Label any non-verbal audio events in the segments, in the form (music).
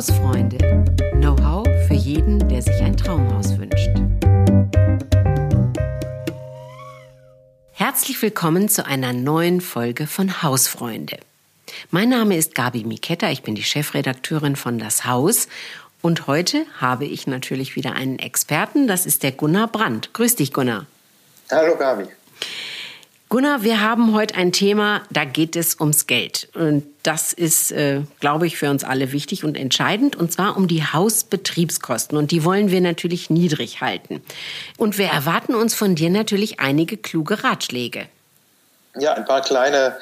Hausfreunde. Know-how für jeden, der sich ein Traumhaus wünscht. Herzlich willkommen zu einer neuen Folge von Hausfreunde. Mein Name ist Gabi Miketta, ich bin die Chefredakteurin von Das Haus und heute habe ich natürlich wieder einen Experten, das ist der Gunnar Brandt. Grüß dich, Gunnar. Hallo, Gabi. Gunnar, wir haben heute ein Thema, da geht es ums Geld. Und das ist, äh, glaube ich, für uns alle wichtig und entscheidend, und zwar um die Hausbetriebskosten. Und die wollen wir natürlich niedrig halten. Und wir erwarten uns von dir natürlich einige kluge Ratschläge. Ja, ein paar kleine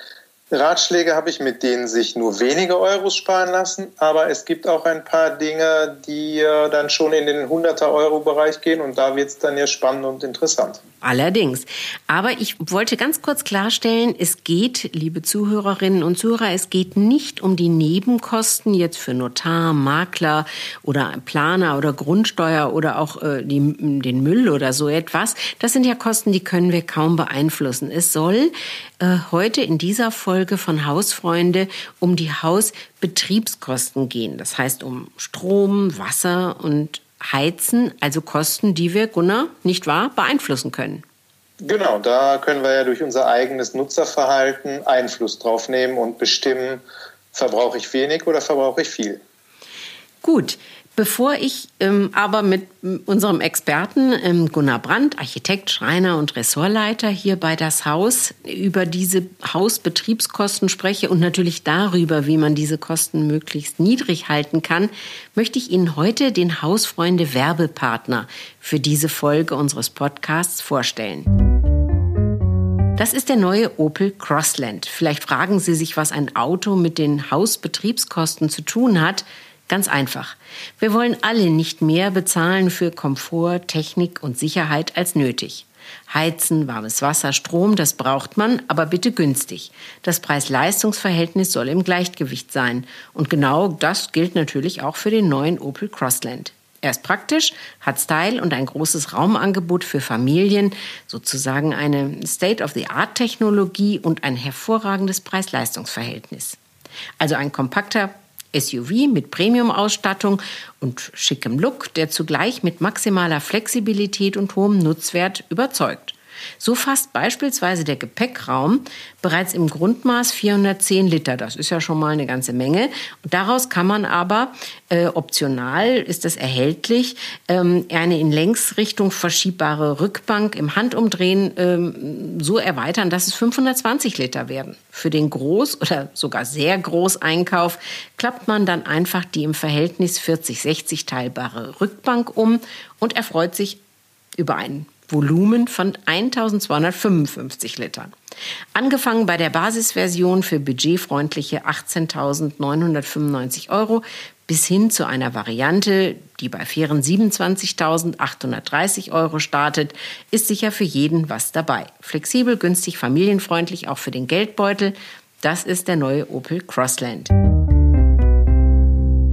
Ratschläge habe ich, mit denen sich nur wenige Euros sparen lassen, aber es gibt auch ein paar Dinge, die äh, dann schon in den 100er Euro Bereich gehen und da wird es dann ja spannend und interessant. Allerdings. Aber ich wollte ganz kurz klarstellen, es geht, liebe Zuhörerinnen und Zuhörer, es geht nicht um die Nebenkosten jetzt für Notar, Makler oder Planer oder Grundsteuer oder auch äh, die, den Müll oder so etwas. Das sind ja Kosten, die können wir kaum beeinflussen. Es soll äh, heute in dieser Folge von Hausfreunde um die Hausbetriebskosten gehen. Das heißt um Strom, Wasser und heizen, also Kosten, die wir, Gunnar, nicht wahr, beeinflussen können. Genau, da können wir ja durch unser eigenes Nutzerverhalten Einfluss drauf nehmen und bestimmen, verbrauche ich wenig oder verbrauche ich viel. Gut, Bevor ich ähm, aber mit unserem Experten ähm, Gunnar Brandt, Architekt, Schreiner und Ressortleiter hier bei das Haus über diese Hausbetriebskosten spreche und natürlich darüber, wie man diese Kosten möglichst niedrig halten kann, möchte ich Ihnen heute den Hausfreunde Werbepartner für diese Folge unseres Podcasts vorstellen. Das ist der neue Opel Crossland. Vielleicht fragen Sie sich, was ein Auto mit den Hausbetriebskosten zu tun hat. Ganz einfach. Wir wollen alle nicht mehr bezahlen für Komfort, Technik und Sicherheit als nötig. Heizen, warmes Wasser, Strom, das braucht man, aber bitte günstig. Das Preis-Leistungs-Verhältnis soll im Gleichgewicht sein. Und genau das gilt natürlich auch für den neuen Opel Crossland. Er ist praktisch, hat Style und ein großes Raumangebot für Familien, sozusagen eine State-of-the-Art-Technologie und ein hervorragendes Preis-Leistungs-Verhältnis. Also ein kompakter, SUV mit Premium-Ausstattung und schickem Look, der zugleich mit maximaler Flexibilität und hohem Nutzwert überzeugt. So fasst beispielsweise der Gepäckraum bereits im Grundmaß 410 Liter. Das ist ja schon mal eine ganze Menge. Und daraus kann man aber, äh, optional ist es erhältlich, ähm, eine in Längsrichtung verschiebbare Rückbank im Handumdrehen ähm, so erweitern, dass es 520 Liter werden. Für den Groß- oder sogar sehr Großeinkauf klappt man dann einfach die im Verhältnis 40-60 teilbare Rückbank um und erfreut sich über einen Volumen von 1255 Litern. Angefangen bei der Basisversion für budgetfreundliche 18.995 Euro bis hin zu einer Variante, die bei fairen 27.830 Euro startet, ist sicher für jeden was dabei. Flexibel, günstig, familienfreundlich, auch für den Geldbeutel. Das ist der neue Opel Crossland.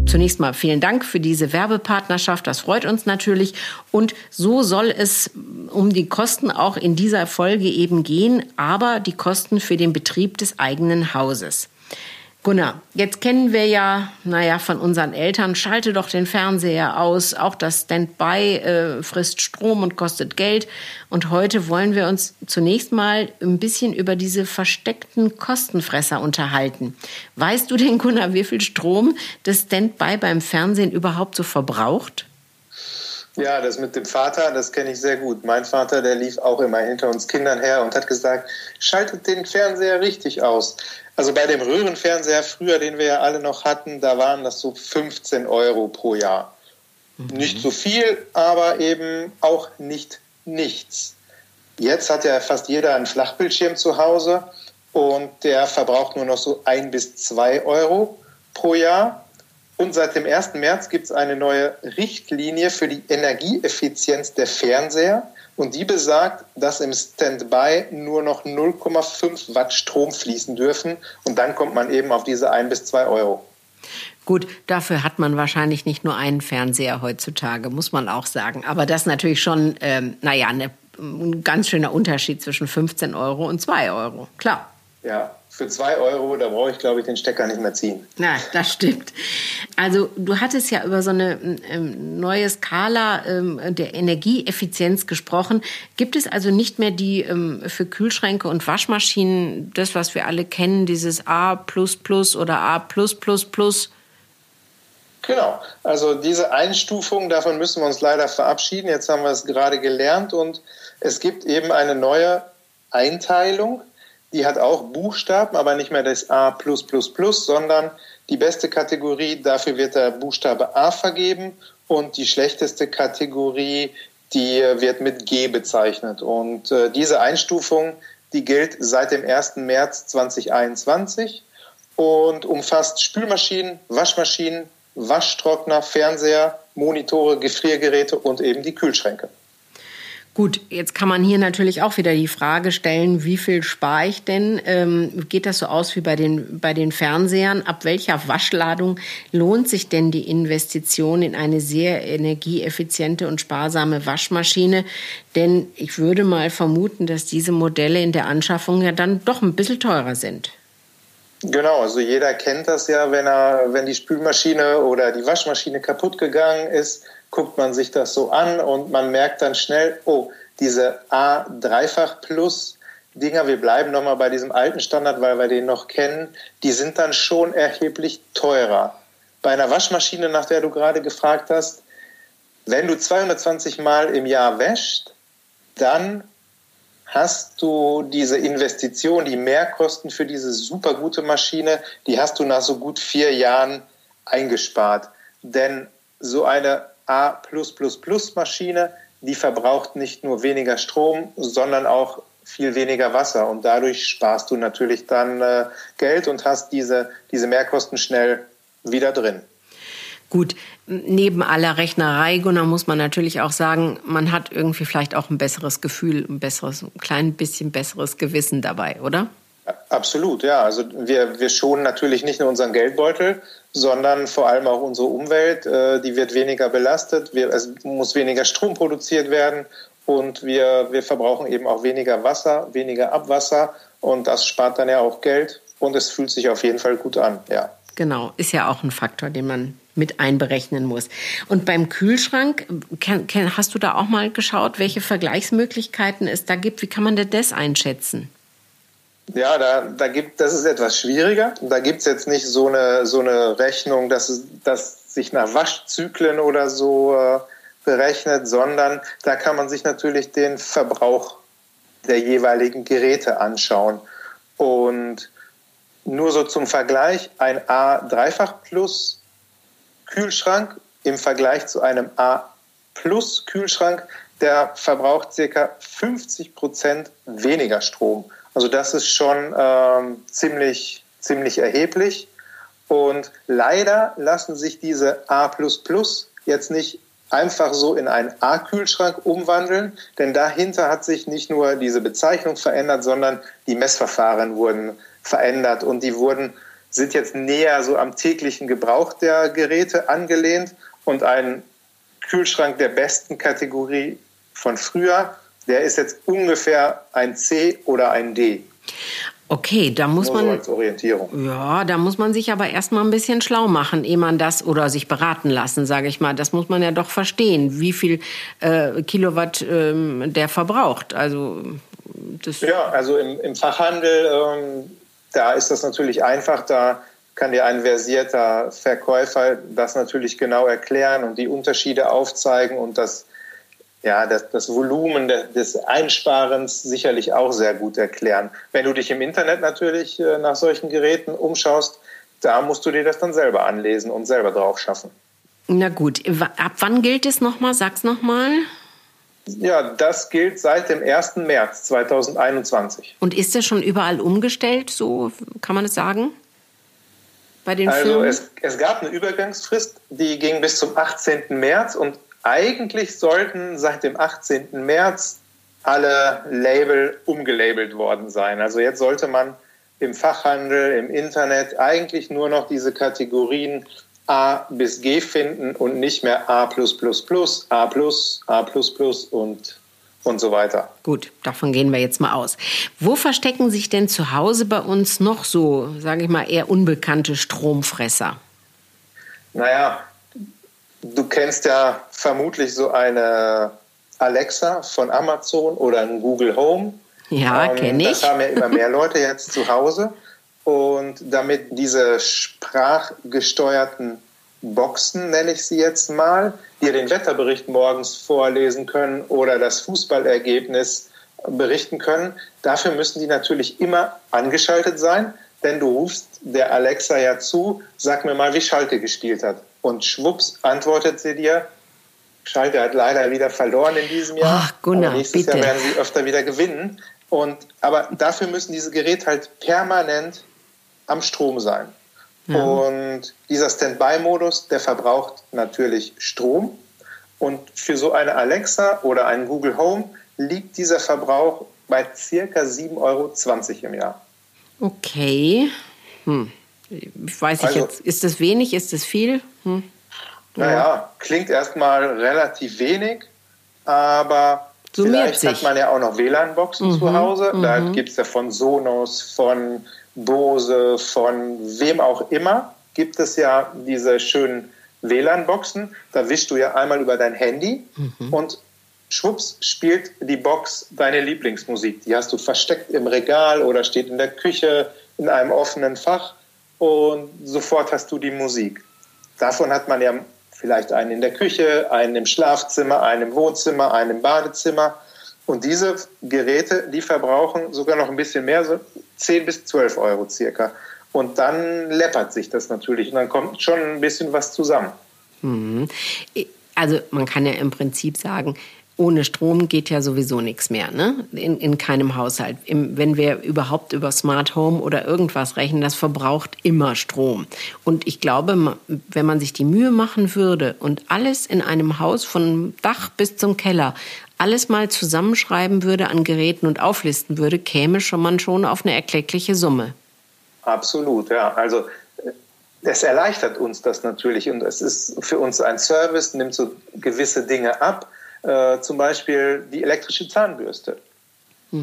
Zunächst mal vielen Dank für diese Werbepartnerschaft. Das freut uns natürlich. Und so soll es um die Kosten auch in dieser Folge eben gehen, aber die Kosten für den Betrieb des eigenen Hauses. Gunnar, jetzt kennen wir ja, naja, von unseren Eltern, schalte doch den Fernseher aus. Auch das Standby äh, frisst Strom und kostet Geld. Und heute wollen wir uns zunächst mal ein bisschen über diese versteckten Kostenfresser unterhalten. Weißt du denn, Gunnar, wie viel Strom das Standby beim Fernsehen überhaupt so verbraucht? Ja, das mit dem Vater, das kenne ich sehr gut. Mein Vater, der lief auch immer hinter uns Kindern her und hat gesagt, schaltet den Fernseher richtig aus. Also bei dem Röhrenfernseher früher, den wir ja alle noch hatten, da waren das so 15 Euro pro Jahr. Mhm. Nicht so viel, aber eben auch nicht nichts. Jetzt hat ja fast jeder einen Flachbildschirm zu Hause und der verbraucht nur noch so ein bis zwei Euro pro Jahr. Und seit dem 1. März gibt es eine neue Richtlinie für die Energieeffizienz der Fernseher. Und die besagt, dass im Standby nur noch 0,5 Watt Strom fließen dürfen. Und dann kommt man eben auf diese 1 bis 2 Euro. Gut, dafür hat man wahrscheinlich nicht nur einen Fernseher heutzutage, muss man auch sagen. Aber das ist natürlich schon, ähm, naja, ne, ein ganz schöner Unterschied zwischen 15 Euro und 2 Euro. Klar. Ja, für zwei Euro, da brauche ich, glaube ich, den Stecker nicht mehr ziehen. Na, das stimmt. Also du hattest ja über so eine ähm, neue Skala ähm, der Energieeffizienz gesprochen. Gibt es also nicht mehr die ähm, für Kühlschränke und Waschmaschinen, das, was wir alle kennen, dieses A oder A? Genau, also diese Einstufung, davon müssen wir uns leider verabschieden. Jetzt haben wir es gerade gelernt und es gibt eben eine neue Einteilung die hat auch Buchstaben, aber nicht mehr das A, sondern die beste Kategorie, dafür wird der Buchstabe A vergeben und die schlechteste Kategorie, die wird mit G bezeichnet. Und äh, diese Einstufung, die gilt seit dem 1. März 2021 und umfasst Spülmaschinen, Waschmaschinen, Waschtrockner, Fernseher, Monitore, Gefriergeräte und eben die Kühlschränke. Gut, jetzt kann man hier natürlich auch wieder die Frage stellen, wie viel spare ich denn? Ähm, geht das so aus wie bei den, bei den Fernsehern? Ab welcher Waschladung lohnt sich denn die Investition in eine sehr energieeffiziente und sparsame Waschmaschine? Denn ich würde mal vermuten, dass diese Modelle in der Anschaffung ja dann doch ein bisschen teurer sind. Genau, also jeder kennt das ja, wenn er, wenn die Spülmaschine oder die Waschmaschine kaputt gegangen ist, guckt man sich das so an und man merkt dann schnell, oh, diese A-Dreifach Plus Dinger, wir bleiben nochmal bei diesem alten Standard, weil wir den noch kennen, die sind dann schon erheblich teurer. Bei einer Waschmaschine, nach der du gerade gefragt hast, wenn du 220 Mal im Jahr wäschst, dann hast du diese Investition, die Mehrkosten für diese super gute Maschine, die hast du nach so gut vier Jahren eingespart. Denn so eine A Maschine, die verbraucht nicht nur weniger Strom, sondern auch viel weniger Wasser. Und dadurch sparst du natürlich dann äh, Geld und hast diese, diese Mehrkosten schnell wieder drin. Gut, neben aller Rechnerei, Gunnar, muss man natürlich auch sagen, man hat irgendwie vielleicht auch ein besseres Gefühl, ein besseres, ein klein bisschen besseres Gewissen dabei, oder? Absolut, ja. Also wir, wir schonen natürlich nicht nur unseren Geldbeutel, sondern vor allem auch unsere Umwelt. Äh, die wird weniger belastet, wir, es muss weniger Strom produziert werden und wir, wir verbrauchen eben auch weniger Wasser, weniger Abwasser und das spart dann ja auch Geld und es fühlt sich auf jeden Fall gut an, ja. Genau, ist ja auch ein Faktor, den man mit einberechnen muss. Und beim Kühlschrank, hast du da auch mal geschaut, welche Vergleichsmöglichkeiten es da gibt? Wie kann man denn das einschätzen? Ja, da, da gibt, das ist etwas schwieriger. Da gibt es jetzt nicht so eine, so eine Rechnung, dass, dass sich nach Waschzyklen oder so äh, berechnet, sondern da kann man sich natürlich den Verbrauch der jeweiligen Geräte anschauen. Und nur so zum Vergleich, ein A-Dreifach Plus Kühlschrank im Vergleich zu einem A Plus Kühlschrank, der verbraucht circa 50 Prozent weniger Strom. Also das ist schon ähm, ziemlich, ziemlich erheblich. Und leider lassen sich diese A jetzt nicht einfach so in einen A-Kühlschrank umwandeln, denn dahinter hat sich nicht nur diese Bezeichnung verändert, sondern die Messverfahren wurden verändert und die wurden, sind jetzt näher so am täglichen Gebrauch der Geräte angelehnt und ein Kühlschrank der besten Kategorie von früher der ist jetzt ungefähr ein C oder ein D. Okay, da muss Nur man. So als Orientierung. Ja, da muss man sich aber erstmal ein bisschen schlau machen, ehe man das oder sich beraten lassen, sage ich mal. Das muss man ja doch verstehen, wie viel äh, Kilowatt ähm, der verbraucht. Also das ja, also im, im Fachhandel, ähm, da ist das natürlich einfach. Da kann dir ein versierter Verkäufer das natürlich genau erklären und die Unterschiede aufzeigen und das ja, das, das Volumen des Einsparens sicherlich auch sehr gut erklären. Wenn du dich im Internet natürlich äh, nach solchen Geräten umschaust, da musst du dir das dann selber anlesen und selber drauf schaffen. Na gut, ab wann gilt es nochmal? Sag's nochmal. Ja, das gilt seit dem 1. März 2021. Und ist das schon überall umgestellt, so kann man es sagen? Bei den also Es, es gab eine Übergangsfrist, die ging bis zum 18. März und eigentlich sollten seit dem 18. März alle Label umgelabelt worden sein. Also jetzt sollte man im Fachhandel, im Internet eigentlich nur noch diese Kategorien A bis G finden und nicht mehr A, A, A und und so weiter. Gut, davon gehen wir jetzt mal aus. Wo verstecken sich denn zu Hause bei uns noch so, sage ich mal, eher unbekannte Stromfresser? Naja, du kennst ja vermutlich so eine Alexa von Amazon oder ein Google Home. Ja, ähm, kenne ich. Das haben ja immer mehr (laughs) Leute jetzt zu Hause. Und damit diese sprachgesteuerten Boxen, nenne ich sie jetzt mal, die den Wetterbericht morgens vorlesen können oder das Fußballergebnis berichten können, dafür müssen die natürlich immer angeschaltet sein, denn du rufst der Alexa ja zu, sag mir mal, wie Schalke gespielt hat. Und schwupps antwortet sie dir, Schalke hat leider wieder verloren in diesem Jahr. Ach, Gunnar, aber nächstes bitte. Jahr werden sie öfter wieder gewinnen. Und, aber dafür müssen diese Geräte halt permanent am Strom sein. Ja. Und dieser Standby-Modus, der verbraucht natürlich Strom. Und für so eine Alexa oder einen Google Home liegt dieser Verbrauch bei circa 7,20 Euro im Jahr. Okay. Hm. Ich weiß nicht Also- jetzt, ist das wenig, ist das viel? Hm. Naja, klingt erstmal relativ wenig, aber Summiert vielleicht sich. hat man ja auch noch WLAN-Boxen zu Hause. Da gibt es ja von Sonos, von Bose, von wem auch immer, gibt es ja diese schönen WLAN-Boxen. Da wischst du ja einmal über dein Handy und schwupps spielt die Box deine Lieblingsmusik. Die hast du versteckt im Regal oder steht in der Küche in einem offenen Fach und sofort hast du die Musik. Davon hat man ja vielleicht einen in der Küche, einen im Schlafzimmer, einen im Wohnzimmer, einen im Badezimmer. Und diese Geräte, die verbrauchen sogar noch ein bisschen mehr, so 10 bis 12 Euro circa. Und dann läppert sich das natürlich und dann kommt schon ein bisschen was zusammen. Also man kann ja im Prinzip sagen, ohne Strom geht ja sowieso nichts mehr, ne? In, in keinem Haushalt. Im, wenn wir überhaupt über Smart Home oder irgendwas rechnen, das verbraucht immer Strom. Und ich glaube, wenn man sich die Mühe machen würde und alles in einem Haus von Dach bis zum Keller alles mal zusammenschreiben würde an Geräten und auflisten würde, käme schon man schon auf eine erkleckliche Summe. Absolut, ja. Also äh, es erleichtert uns das natürlich und es ist für uns ein Service, nimmt so gewisse Dinge ab. Äh, zum Beispiel die elektrische Zahnbürste.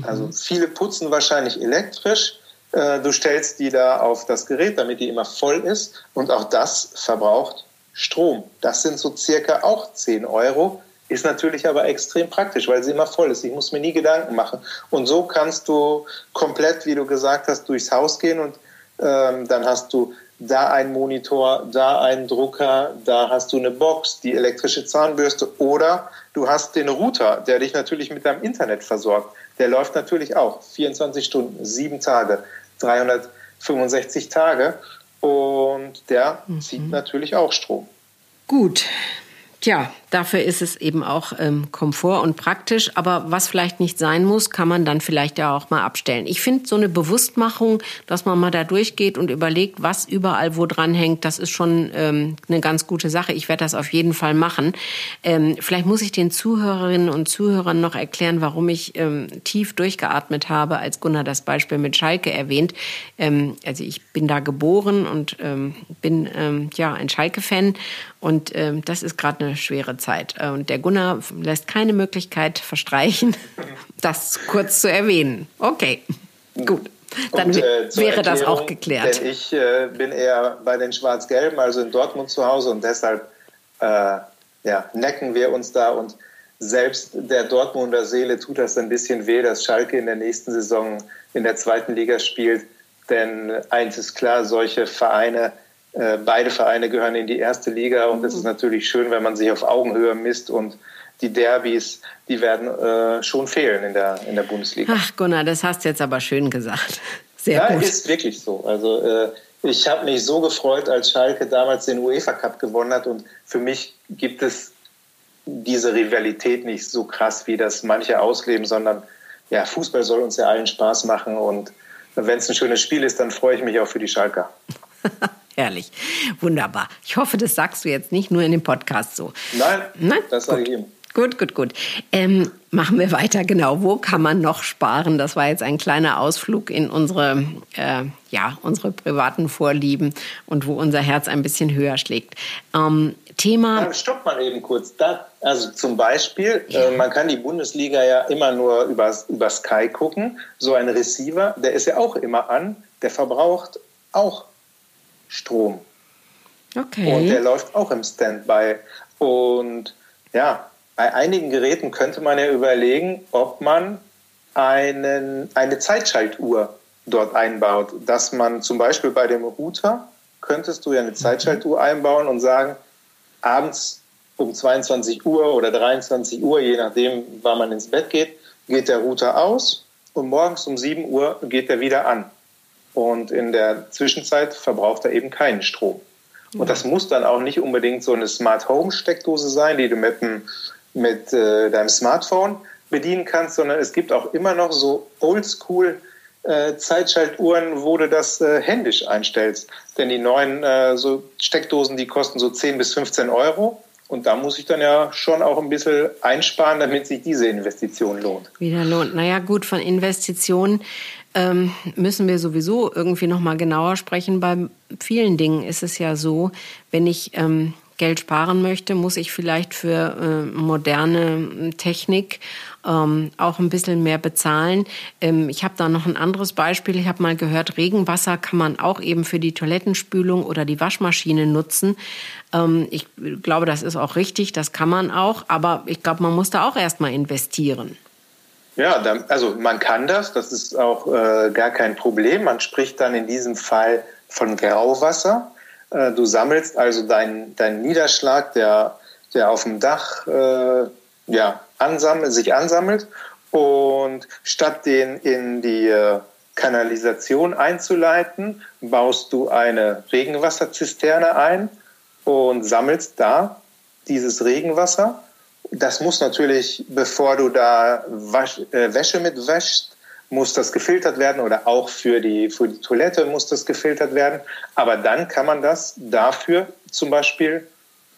Also viele putzen wahrscheinlich elektrisch. Äh, du stellst die da auf das Gerät, damit die immer voll ist. Und auch das verbraucht Strom. Das sind so circa auch 10 Euro. Ist natürlich aber extrem praktisch, weil sie immer voll ist. Ich muss mir nie Gedanken machen. Und so kannst du komplett, wie du gesagt hast, durchs Haus gehen und ähm, dann hast du da einen Monitor, da einen Drucker, da hast du eine Box, die elektrische Zahnbürste oder du hast den Router, der dich natürlich mit deinem Internet versorgt. Der läuft natürlich auch 24 Stunden, sieben Tage, 365 Tage und der zieht natürlich auch Strom. Gut. Tja, dafür ist es eben auch ähm, Komfort und praktisch. Aber was vielleicht nicht sein muss, kann man dann vielleicht ja auch mal abstellen. Ich finde so eine Bewusstmachung, dass man mal da durchgeht und überlegt, was überall wo dran hängt, das ist schon ähm, eine ganz gute Sache. Ich werde das auf jeden Fall machen. Ähm, vielleicht muss ich den Zuhörerinnen und Zuhörern noch erklären, warum ich ähm, tief durchgeatmet habe, als Gunnar das Beispiel mit Schalke erwähnt. Ähm, also ich bin da geboren und ähm, bin ähm, ja ein Schalke-Fan und ähm, das ist gerade eine schwere Zeit. Äh, Und der Gunnar lässt keine Möglichkeit verstreichen, (laughs) das kurz zu erwähnen. Okay, gut. Dann Und, äh, wäre das Erklärung, auch geklärt. Denn ich äh, bin eher bei den Schwarz-Gelben, also in Dortmund zu Hause und deshalb äh, ja, necken wir uns da und selbst der Dortmunder Seele tut das ein bisschen weh, dass Schalke in der nächsten Saison in der zweiten Liga spielt. Denn eins ist klar, solche Vereine, äh, beide Vereine gehören in die erste Liga und es ist natürlich schön, wenn man sich auf Augenhöhe misst und die Derbys, die werden äh, schon fehlen in der, in der Bundesliga. Ach Gunnar, das hast du jetzt aber schön gesagt. (laughs) Sehr Ja, gut. ist wirklich so. Also äh, ich habe mich so gefreut, als Schalke damals den UEFA Cup gewonnen hat und für mich gibt es diese Rivalität nicht so krass, wie das manche ausleben, sondern ja, Fußball soll uns ja allen Spaß machen und wenn es ein schönes Spiel ist, dann freue ich mich auch für die Schalker. (laughs) Herrlich. Wunderbar. Ich hoffe, das sagst du jetzt nicht nur in dem Podcast so. Nein, Nein? das sage ich ihm. Gut, gut, gut. Ähm, machen wir weiter. Genau. Wo kann man noch sparen? Das war jetzt ein kleiner Ausflug in unsere, äh, ja, unsere privaten Vorlieben und wo unser Herz ein bisschen höher schlägt. Ähm, Thema. Dann stoppt man eben kurz. Da, also zum Beispiel, ja. äh, man kann die Bundesliga ja immer nur über, über Sky gucken. So ein Receiver, der ist ja auch immer an, der verbraucht auch Strom. Okay. Und der läuft auch im Standby. Und ja, bei einigen Geräten könnte man ja überlegen, ob man einen, eine Zeitschaltuhr dort einbaut. Dass man zum Beispiel bei dem Router könntest du ja eine Zeitschaltuhr einbauen und sagen, abends um 22 Uhr oder 23 Uhr, je nachdem, wann man ins Bett geht, geht der Router aus und morgens um 7 Uhr geht er wieder an. Und in der Zwischenzeit verbraucht er eben keinen Strom. Und das muss dann auch nicht unbedingt so eine Smart Home Steckdose sein, die du mit, mit äh, deinem Smartphone bedienen kannst, sondern es gibt auch immer noch so Oldschool äh, Zeitschaltuhren, wo du das äh, händisch einstellst. Denn die neuen äh, so Steckdosen, die kosten so 10 bis 15 Euro. Und da muss ich dann ja schon auch ein bisschen einsparen, damit sich diese Investition lohnt. Wieder lohnt. Naja, gut, von Investitionen ähm, müssen wir sowieso irgendwie noch mal genauer sprechen. Bei vielen Dingen ist es ja so, wenn ich ähm, Geld sparen möchte, muss ich vielleicht für äh, moderne Technik ähm, auch ein bisschen mehr bezahlen. Ähm, ich habe da noch ein anderes Beispiel. Ich habe mal gehört, Regenwasser kann man auch eben für die Toilettenspülung oder die Waschmaschine nutzen. Ähm, ich glaube, das ist auch richtig, das kann man auch, aber ich glaube, man muss da auch erstmal investieren. Ja, also man kann das, das ist auch äh, gar kein Problem. Man spricht dann in diesem Fall von Grauwasser. Äh, du sammelst also deinen dein Niederschlag, der, der auf dem Dach äh, ja, ansammelt, sich ansammelt und statt den in die äh, Kanalisation einzuleiten, baust du eine Regenwasserzisterne ein und sammelst da dieses Regenwasser das muss natürlich, bevor du da Wasch, äh, Wäsche mit wäschst, muss das gefiltert werden oder auch für die, für die Toilette muss das gefiltert werden. Aber dann kann man das dafür zum Beispiel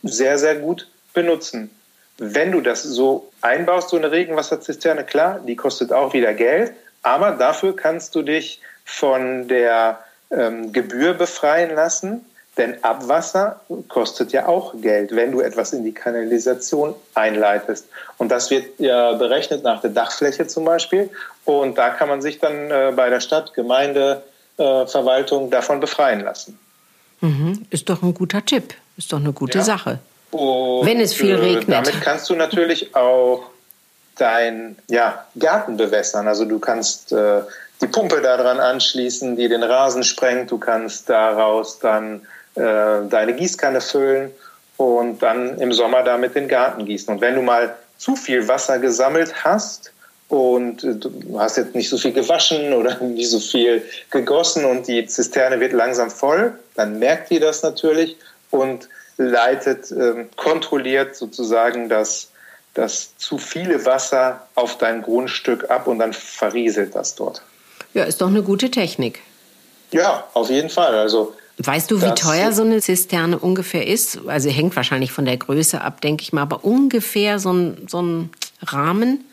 sehr, sehr gut benutzen. Wenn du das so einbaust, so eine Regenwasserzisterne, klar, die kostet auch wieder Geld, aber dafür kannst du dich von der ähm, Gebühr befreien lassen denn Abwasser kostet ja auch Geld, wenn du etwas in die Kanalisation einleitest. Und das wird ja berechnet nach der Dachfläche zum Beispiel. Und da kann man sich dann äh, bei der Stadt, Gemeinde, äh, Verwaltung davon befreien lassen. Mhm. Ist doch ein guter Tipp. Ist doch eine gute ja. Sache. Und wenn es viel äh, regnet. Damit kannst du natürlich auch deinen ja, Garten bewässern. Also du kannst die Pumpe daran anschließen, die den Rasen sprengt. Du kannst daraus dann deine Gießkanne füllen und dann im Sommer damit den Garten gießen. Und wenn du mal zu viel Wasser gesammelt hast und du hast jetzt nicht so viel gewaschen oder (laughs) nicht so viel gegossen und die Zisterne wird langsam voll, dann merkt ihr das natürlich und leitet äh, kontrolliert sozusagen das, das zu viele Wasser auf dein Grundstück ab und dann verrieselt das dort. Ja, ist doch eine gute Technik. Ja, auf jeden Fall. Also Weißt du, wie das teuer so eine Zisterne ungefähr ist? Also hängt wahrscheinlich von der Größe ab, denke ich mal, aber ungefähr so ein, so ein Rahmen?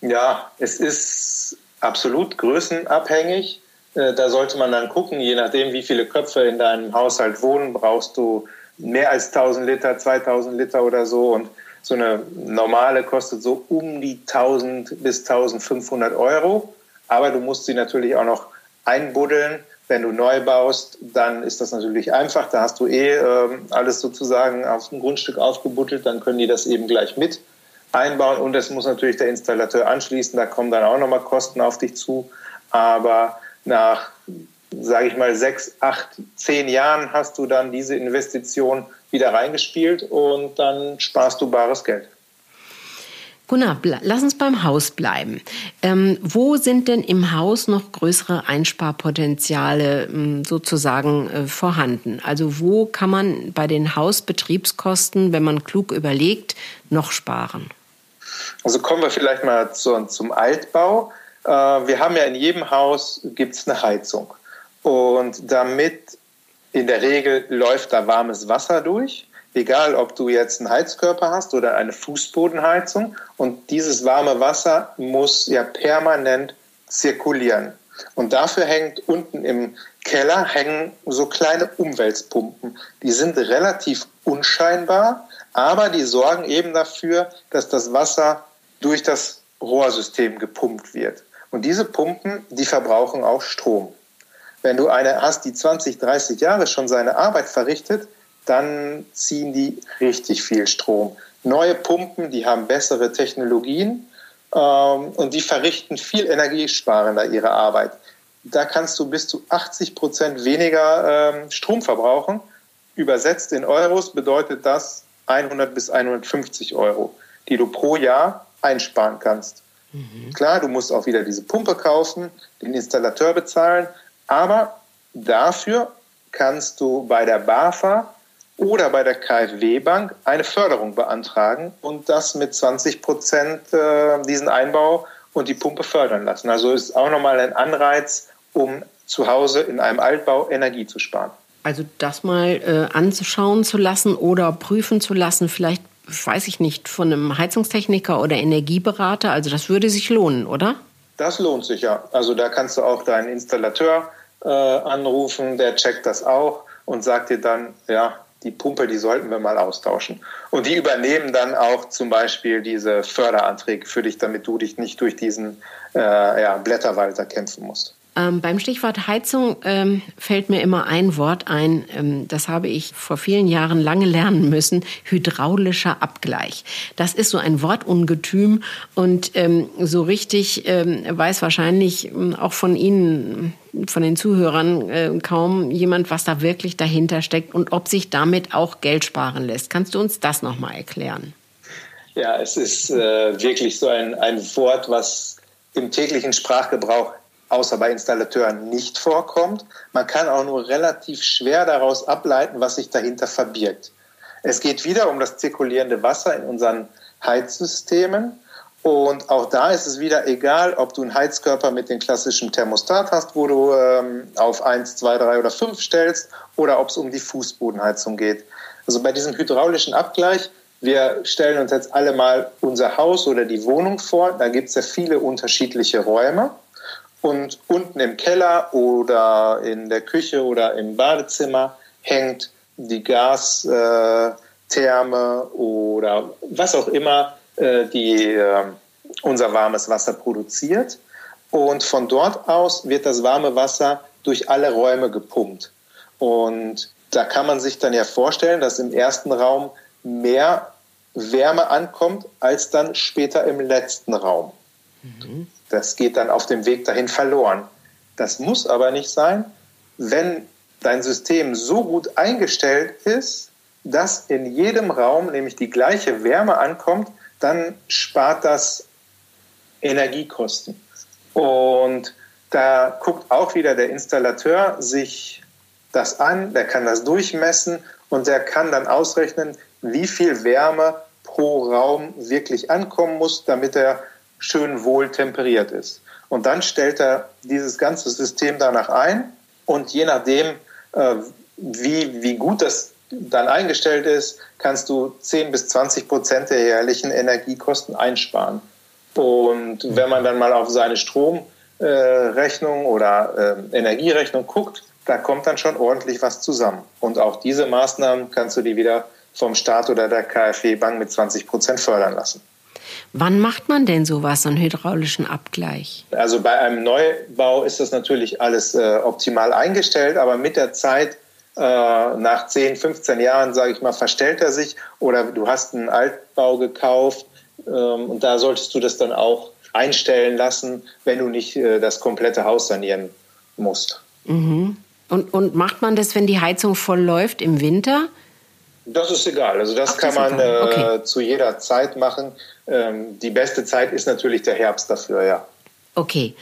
Ja, es ist absolut größenabhängig. Äh, da sollte man dann gucken, je nachdem, wie viele Köpfe in deinem Haushalt wohnen, brauchst du mehr als 1000 Liter, 2000 Liter oder so. Und so eine normale kostet so um die 1000 bis 1500 Euro. Aber du musst sie natürlich auch noch einbuddeln wenn du neu baust, dann ist das natürlich einfach. Da hast du eh äh, alles sozusagen auf dem Grundstück aufgebuttelt, dann können die das eben gleich mit einbauen und das muss natürlich der Installateur anschließen. Da kommen dann auch nochmal Kosten auf dich zu. Aber nach, sage ich mal, sechs, acht, zehn Jahren hast du dann diese Investition wieder reingespielt und dann sparst du bares Geld. Gunnar, lass uns beim Haus bleiben. Ähm, wo sind denn im Haus noch größere Einsparpotenziale ähm, sozusagen äh, vorhanden? Also wo kann man bei den Hausbetriebskosten, wenn man klug überlegt, noch sparen? Also kommen wir vielleicht mal zu, zum Altbau. Äh, wir haben ja in jedem Haus gibt's eine Heizung. Und damit in der Regel läuft da warmes Wasser durch, egal ob du jetzt einen Heizkörper hast oder eine Fußbodenheizung. Und dieses warme Wasser muss ja permanent zirkulieren. Und dafür hängt unten im Keller hängen so kleine Umweltpumpen. Die sind relativ unscheinbar, aber die sorgen eben dafür, dass das Wasser durch das Rohrsystem gepumpt wird. Und diese Pumpen, die verbrauchen auch Strom. Wenn du eine hast, die 20, 30 Jahre schon seine Arbeit verrichtet, dann ziehen die richtig viel Strom. Neue Pumpen, die haben bessere Technologien ähm, und die verrichten viel energiesparender ihre Arbeit. Da kannst du bis zu 80 Prozent weniger ähm, Strom verbrauchen. Übersetzt in Euros bedeutet das 100 bis 150 Euro, die du pro Jahr einsparen kannst. Mhm. Klar, du musst auch wieder diese Pumpe kaufen, den Installateur bezahlen, aber dafür kannst du bei der BAFA oder bei der KfW-Bank eine Förderung beantragen und das mit 20 Prozent äh, diesen Einbau und die Pumpe fördern lassen. Also ist auch nochmal ein Anreiz, um zu Hause in einem Altbau Energie zu sparen. Also das mal äh, anzuschauen zu lassen oder prüfen zu lassen, vielleicht, weiß ich nicht, von einem Heizungstechniker oder Energieberater. Also das würde sich lohnen, oder? Das lohnt sich ja. Also da kannst du auch deinen Installateur äh, anrufen, der checkt das auch und sagt dir dann, ja, die Pumpe, die sollten wir mal austauschen. Und die übernehmen dann auch zum Beispiel diese Förderanträge für dich, damit du dich nicht durch diesen äh, ja, Blätterwalter kämpfen musst. Ähm, beim Stichwort Heizung ähm, fällt mir immer ein Wort ein, ähm, das habe ich vor vielen Jahren lange lernen müssen, hydraulischer Abgleich. Das ist so ein Wortungetüm und ähm, so richtig ähm, weiß wahrscheinlich ähm, auch von Ihnen, von den Zuhörern äh, kaum jemand, was da wirklich dahinter steckt und ob sich damit auch Geld sparen lässt. Kannst du uns das nochmal erklären? Ja, es ist äh, wirklich so ein, ein Wort, was im täglichen Sprachgebrauch außer bei Installateuren nicht vorkommt. Man kann auch nur relativ schwer daraus ableiten, was sich dahinter verbirgt. Es geht wieder um das zirkulierende Wasser in unseren Heizsystemen. Und auch da ist es wieder egal, ob du einen Heizkörper mit dem klassischen Thermostat hast, wo du ähm, auf 1, 2, 3 oder 5 stellst, oder ob es um die Fußbodenheizung geht. Also bei diesem hydraulischen Abgleich, wir stellen uns jetzt alle mal unser Haus oder die Wohnung vor. Da gibt es ja viele unterschiedliche Räume. Und unten im Keller oder in der Küche oder im Badezimmer hängt die Gastherme oder was auch immer, äh, die äh, unser warmes Wasser produziert. Und von dort aus wird das warme Wasser durch alle Räume gepumpt. Und da kann man sich dann ja vorstellen, dass im ersten Raum mehr Wärme ankommt als dann später im letzten Raum. Das geht dann auf dem Weg dahin verloren. Das muss aber nicht sein, wenn dein System so gut eingestellt ist, dass in jedem Raum nämlich die gleiche Wärme ankommt, dann spart das Energiekosten. Und da guckt auch wieder der Installateur sich das an, der kann das durchmessen und der kann dann ausrechnen, wie viel Wärme pro Raum wirklich ankommen muss, damit er schön wohl temperiert ist. Und dann stellt er dieses ganze System danach ein und je nachdem, äh, wie, wie gut das dann eingestellt ist, kannst du 10 bis 20 Prozent der jährlichen Energiekosten einsparen. Und wenn man dann mal auf seine Stromrechnung äh, oder äh, Energierechnung guckt, da kommt dann schon ordentlich was zusammen. Und auch diese Maßnahmen kannst du dir wieder vom Staat oder der KfW-Bank mit 20 Prozent fördern lassen. Wann macht man denn sowas, einen hydraulischen Abgleich? Also bei einem Neubau ist das natürlich alles äh, optimal eingestellt, aber mit der Zeit äh, nach 10, 15 Jahren, sage ich mal, verstellt er sich oder du hast einen Altbau gekauft ähm, und da solltest du das dann auch einstellen lassen, wenn du nicht äh, das komplette Haus sanieren musst. Mhm. Und, und macht man das, wenn die Heizung voll läuft im Winter? Das ist egal. Also das Ach, kann das man okay. äh, zu jeder Zeit machen. Ähm, die beste Zeit ist natürlich der Herbst dafür, ja. Okay.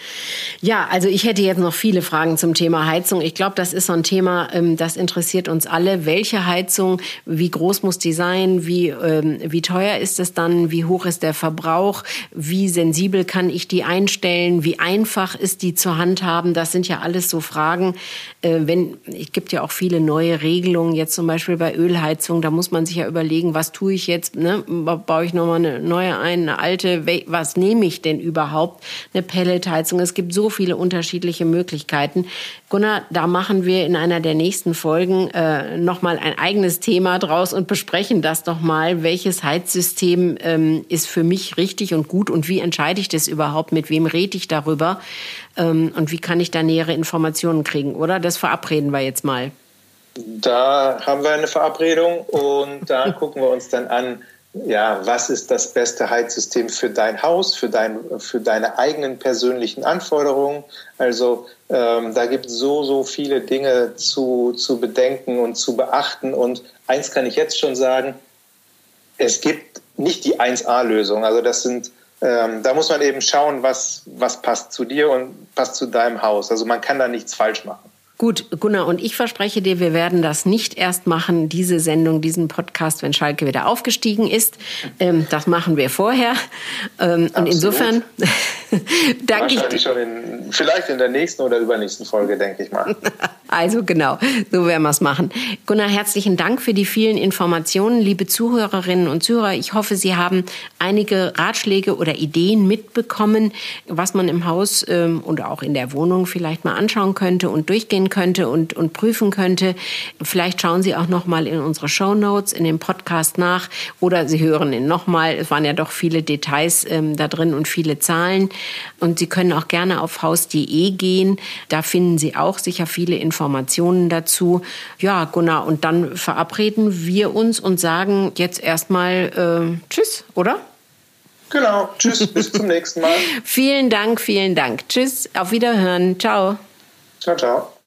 Ja, also ich hätte jetzt noch viele Fragen zum Thema Heizung. Ich glaube, das ist so ein Thema, ähm, das interessiert uns alle. Welche Heizung, wie groß muss die sein, wie, ähm, wie teuer ist es dann, wie hoch ist der Verbrauch, wie sensibel kann ich die einstellen, wie einfach ist die zu handhaben. Das sind ja alles so Fragen. Äh, wenn, es gibt ja auch viele neue Regelungen, jetzt zum Beispiel bei Ölheizung, da muss man sich ja überlegen, was tue ich jetzt, ne? baue ich nochmal eine neue ein, eine alte, was nehme ich denn überhaupt? Eine Pelletheizung. Es gibt so viele unterschiedliche Möglichkeiten. Gunnar, da machen wir in einer der nächsten Folgen äh, nochmal ein eigenes Thema draus und besprechen das doch mal. Welches Heizsystem ähm, ist für mich richtig und gut und wie entscheide ich das überhaupt? Mit wem rede ich darüber? Ähm, und wie kann ich da nähere Informationen kriegen? Oder das verabreden wir jetzt mal. Da haben wir eine Verabredung und da (laughs) gucken wir uns dann an, ja, was ist das beste Heizsystem für dein Haus, für, dein, für deine eigenen persönlichen Anforderungen. Also ähm, da gibt es so, so viele Dinge zu, zu bedenken und zu beachten. Und eins kann ich jetzt schon sagen, es gibt nicht die 1A-Lösung. Also das sind, ähm, da muss man eben schauen, was, was passt zu dir und passt zu deinem Haus. Also man kann da nichts falsch machen. Gut, Gunnar, und ich verspreche dir, wir werden das nicht erst machen, diese Sendung, diesen Podcast, wenn Schalke wieder aufgestiegen ist. Ähm, das machen wir vorher. Ähm, und insofern (laughs) danke ich dir. schon in, vielleicht in der nächsten oder übernächsten Folge, denke ich mal. (laughs) Also genau, so werden wir es machen. Gunnar, herzlichen Dank für die vielen Informationen, liebe Zuhörerinnen und Zuhörer. Ich hoffe, Sie haben einige Ratschläge oder Ideen mitbekommen, was man im Haus ähm, und auch in der Wohnung vielleicht mal anschauen könnte und durchgehen könnte und, und prüfen könnte. Vielleicht schauen Sie auch noch mal in unsere Show Notes in dem Podcast nach oder Sie hören ihn noch mal. Es waren ja doch viele Details ähm, da drin und viele Zahlen. Und Sie können auch gerne auf haus.de gehen. Da finden Sie auch sicher viele Informationen dazu. Ja, Gunnar, und dann verabreden wir uns und sagen jetzt erstmal äh, Tschüss, oder? Genau. Tschüss, bis zum nächsten Mal. (laughs) vielen Dank, vielen Dank. Tschüss, auf Wiederhören. Ciao. Ciao, ciao.